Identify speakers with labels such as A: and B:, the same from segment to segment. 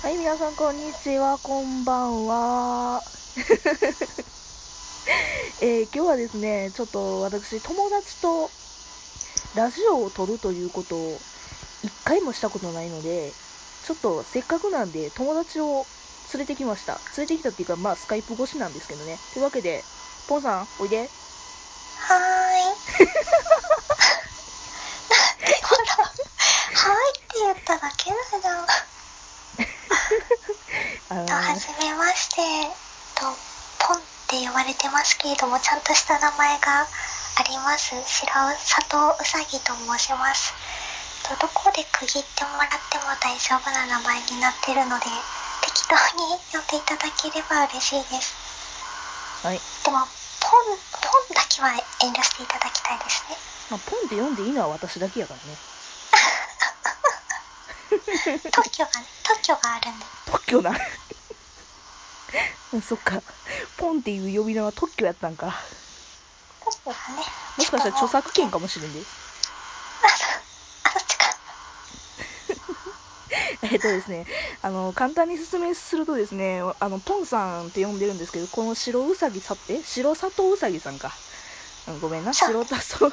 A: はい、皆さん、こんにちは、こんばんは。えー今日はですね、ちょっと私、友達とラジオを撮るということを一回もしたことないので、ちょっとせっかくなんで友達を連れてきました。連れてきたっていうか、まあ、スカイプ越しなんですけどね。というわけで、ポンさん、おいで。
B: はーい。ほら、はーいって言っただけだよ。
A: あの
B: と、はじめまして。と、ポンって呼ばれてますけれども、ちゃんとした名前があります。白里うさぎと申します。と、どこで区切ってもらっても大丈夫な名前になってるので、適当に呼んでいただければ嬉しいです。
A: はい。
B: でも、ポン、ポンだけは遠慮していただきたいですね。
A: まあ、ポンって読んでいいのは私だけやからね。
B: 特許がね、特許があるんで。
A: 特許な。そっか。ポンっていう呼び名は特許やったんか。
B: 特許がね。
A: もしかしたら著作権かもしれんで。
B: あ、そっちか。
A: えっとですね、あの、簡単に説明するとですね、あの、ポンさんって呼んでるんですけど、この白うさぎさって、白里うさぎさんか。うんごめんな、白田そう、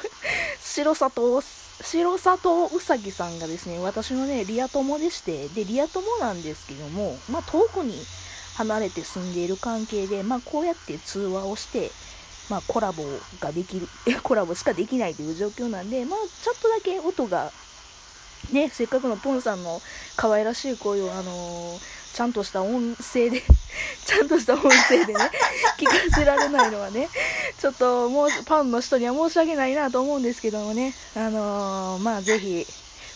A: 白里、白里うさぎさんがですね、私のね、リア友でして、で、リア友なんですけども、まあ、遠くに離れて住んでいる関係で、まあ、こうやって通話をして、まあ、コラボができる、コラボしかできないという状況なんで、まあ、ちょっとだけ音が、ね、せっかくのポンさんの可愛らしい声を、あのーちゃんとした音声で、ちゃんとした音声でね、聞かせられないのはね、ちょっともう、パンの人には申し訳ないなと思うんですけどもね、あのーまあ、ぜひ、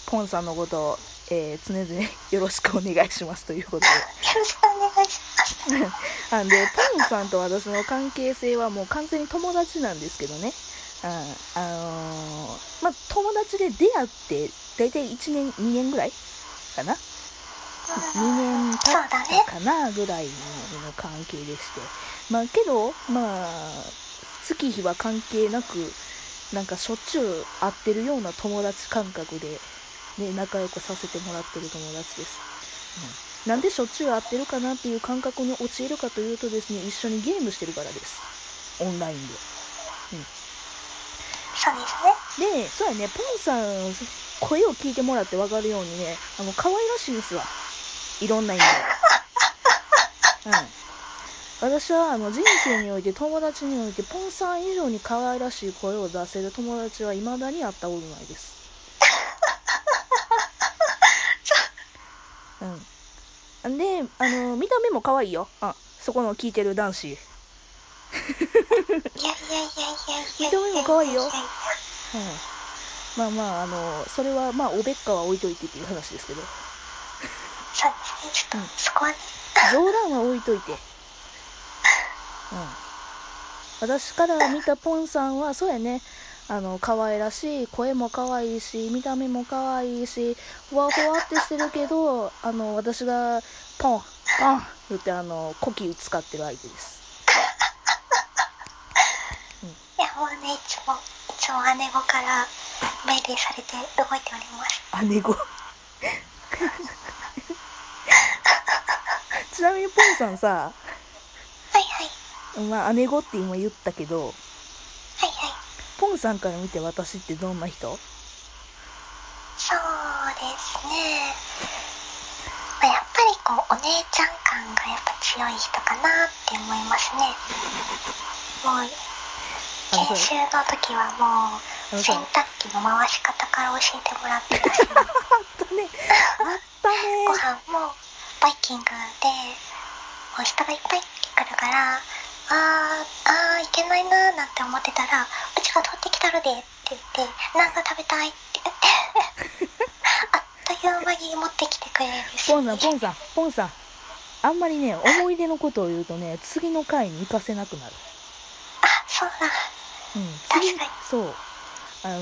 A: ポンさんのことを、えー常々よろしくお願いしますということで。
B: よろしくお願いします。
A: なんで、ポンさんと私の関係性はもう完全に友達なんですけどね。あのーまあ、友達で出会って、だいたい1年、2年ぐらいかな ?2 年経ったかなぐらいの関係でして。まあ、けど、まあ、月日は関係なく、なんかしょっちゅう会ってるような友達感覚で、ね、仲良くさせてもらってる友達です。うんなんでしょっちゅう会ってるかなっていう感覚に陥るかというとですね、一緒にゲームしてるからです。オンラインで。
B: うんそうですね。
A: で、そうやね、ポンさん、声を聞いてもらって分かるようにね、あの、可愛らしいんですわ。いろんな意味で。はい。私は、あの、人生において、友達において、ポンさん以上に可愛らしい声を出せる友達は未だに会ったことないです。うん。で、あの、見た目も可愛いよ。あ、そこの聞いてる男子。見た目も可愛いようん。まあまあ、あの、それは、まあ、おべっかは置いといてっていう話ですけど。
B: そうですね。ちょっと、そこはね。
A: 冗談は置いといて。うん。私から見たポンさんは、そうやね。あの、可愛らしい、声も可愛いし、見た目も可愛いし、ふわふわってしてるけど、あの、私が、ポン、ポン言って、あの、コキ使ってる相手です。
B: いや、もうね、いつも、いつも姉御から命令されて動いております。
A: 姉子。ちなみにポンさんさ、
B: はいはい。
A: まあ、姉子って今言ったけど、
B: はいはい。
A: ポンさんから見て私ってどんな人？
B: そうですね。まあ、やっぱりこう、お姉ちゃん感がやっぱ強い人かなって思いますね。もう、研修の時はも
A: あ
B: う、洗濯機の回し方から教えてもらってたし、
A: あったね。あったね
B: ご飯もバイキングで、もう人がいっぱい来るから、あー、あー、いけないなーなんて思ってたら、うちが取ってきたるでって言って、なんか食べたいって言って、あっという間に持ってきてくれるし。
A: ポンさん、ポンさん、ポンさん。あんまりね、思い出のことを言うとね、次の回に行かせなくなる。
B: あ、そうだ。
A: うん、次そう。あの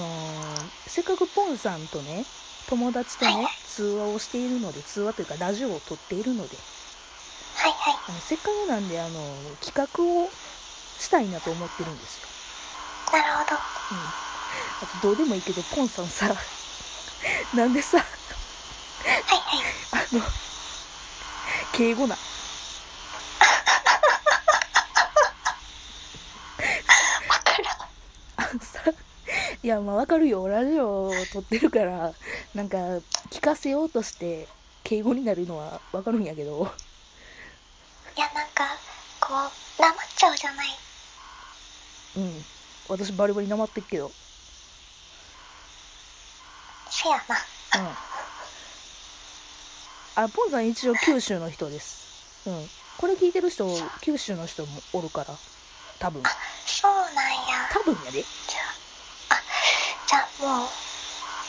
A: ーせっかくポンさんとね、友達とね、通話をしているので、通話というかラジオを撮っているので、
B: はいはい。
A: あのせっかくなんで、あの企画をしたいなと思ってるんですよ。
B: なるほど。
A: うん。あと、どうでもいいけど、ポンさんさ、なんでさ、
B: はいはい。
A: あの、敬語な。
B: わからん。
A: あのさ、いや、まあわかるよ。ラジオを撮ってるから、なんか、聞かせようとして、敬語になるのはわかるんやけど、
B: いや、なんか、こう、なまっちゃうじゃない。
A: うん。私バリバリなまってっけど、
B: せやな。
A: うん。あ、ポンさん一応九州の人です。うん。これ聞いてる人、九州の人もおるから、多分。
B: そうなんや。
A: 多分やで。
B: じゃあ、あ、じゃあもう、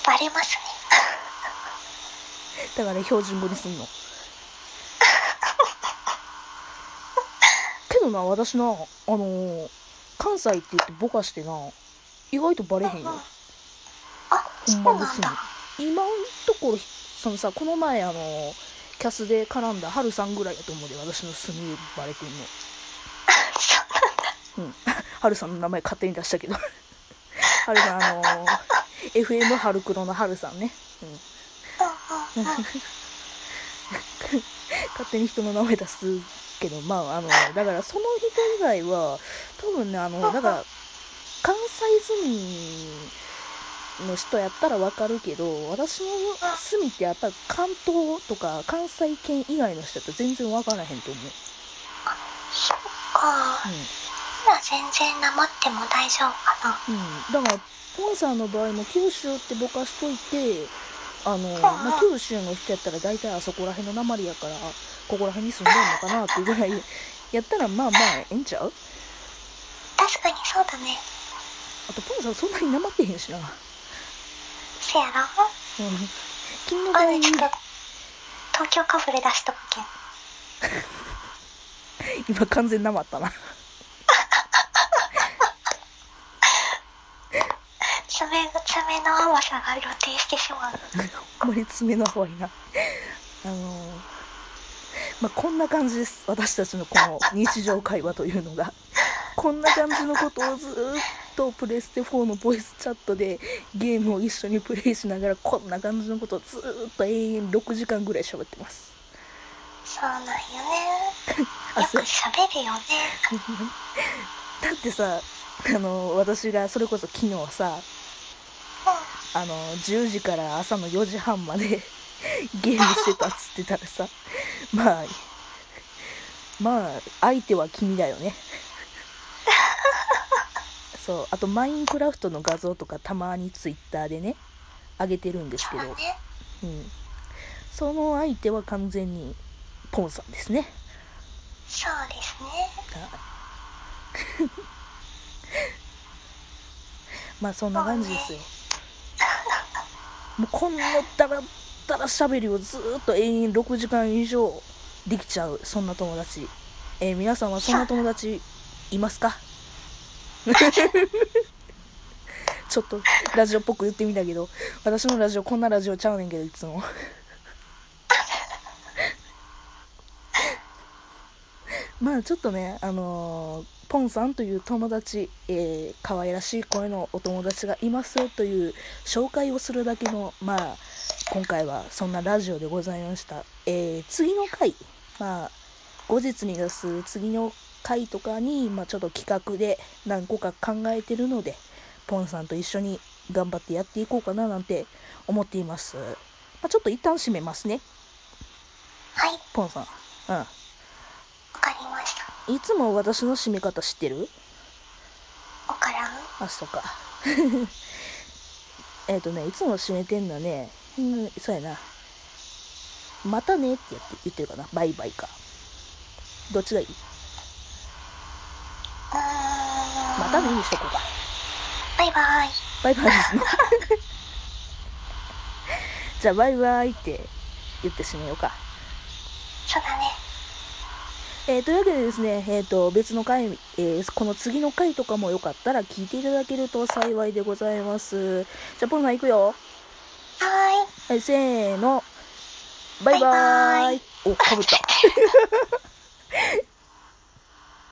B: バレますね。
A: だから標準語にすんの。けどな、私な、あのー関西って言ってぼかしてな、意外とバレへんよ。
B: あ、
A: ほ
B: そうんな
A: まですね
B: んだ。。
A: 今んところ、そのさ、この前あのーキャスで絡んだハルさんぐらいやと思うで、私の住みバレてんの。
B: そうなんだ。
A: うん。ハルさんの名前勝手に出したけど。ハルさん、あのー FM ハルクロのハルさんね。うん。勝手に人の名前出すけど、まあ、あの、だからその人以外は、多分ね、あの、だから、関西住みの人やったらわかるけど、私の住みってやっぱり関東とか関西圏以外の人だと全然わからへんと思う。
B: そっか。
A: う
B: なら全然なまっても大丈夫かな。
A: ん。うん。だから、ポンさんの場合も九州ってぼかしといて、あの、まあ、九州の人やったら大体あそこら辺の鉛やから、ここら辺に住んでんのかなっていうぐらい、やったらまあまあええんちゃう？
B: 確かにそうだね。
A: あと、ポンさんそんなになまってへんしな。うん。
B: せやろ
A: 君の場合
B: 東京かぶれ出しとくけん。
A: 今完全なまったな。
B: 爪が、爪の甘さが露呈してしまう。
A: あんまり爪の方がいいな。あのーまあ、こんな感じです。私たちのこの日常会話というのが。こんな感じのことをずっとプレステ4のボイスチャットでゲームを一緒にプレイしながらこんな感じのことをずっと永遠6時間ぐらい喋ってます。
B: そうなんよ。ね。
A: あ、そ
B: よ。く喋るよ。ね。
A: だってさ、あの、私がそれこそ昨日さ、あの、10時から朝の4時半まで ゲームしてたっつってたらさ、まあ、まあ、相手は君だよね。そう、あとマインクラフトの画像とかたまにツイッターでね、上げてるんですけど。
B: う
A: ん。その相手は完全にポンさんですね。
B: そうですね。
A: まあそんな感じですよ。もうこんなだらだら喋りをずっと永遠6時間以上できちゃう、そんな友達。えー皆さんはそんな友達いますか？ちょっとラジオっぽく言ってみたけど、私のラジオこんなラジオちゃうねんけど、いつも。まあちょっとね、あのーポンさんという友達、えー、可愛らしい声のお友達がいますよという紹介をするだけの、まあ、今回はそんなラジオでございました。えー、次の回、まあ、後日に出す次の回とかに、まあちょっと企画で何個か考えてるので、ポンさんと一緒に頑張ってやっていこうかななんて思っています。まあ、ちょっと一旦締めますね、
B: はい、
A: ポンさん。うん。いつも私の締め方知ってる？
B: わからん。
A: あ、そうか。えっとね、いつも締めてんのはね、うん、そうやな。またねってやって言ってるかな。バイバイか。どっちがいい？またねにしとこうか。
B: バイバイ。
A: バイバイですね。じゃあ、バイバイって言って締めようか。
B: そうだね。
A: えー、というわけでですね、えっ、と、別の回、えーこの次の回とかもよかったら聞いていただけると幸いでございます。じゃあ、ポンさん行くよ。
B: はーい。
A: はい、せーの。バイバーイ。
B: バイバーイ
A: お、かぶった。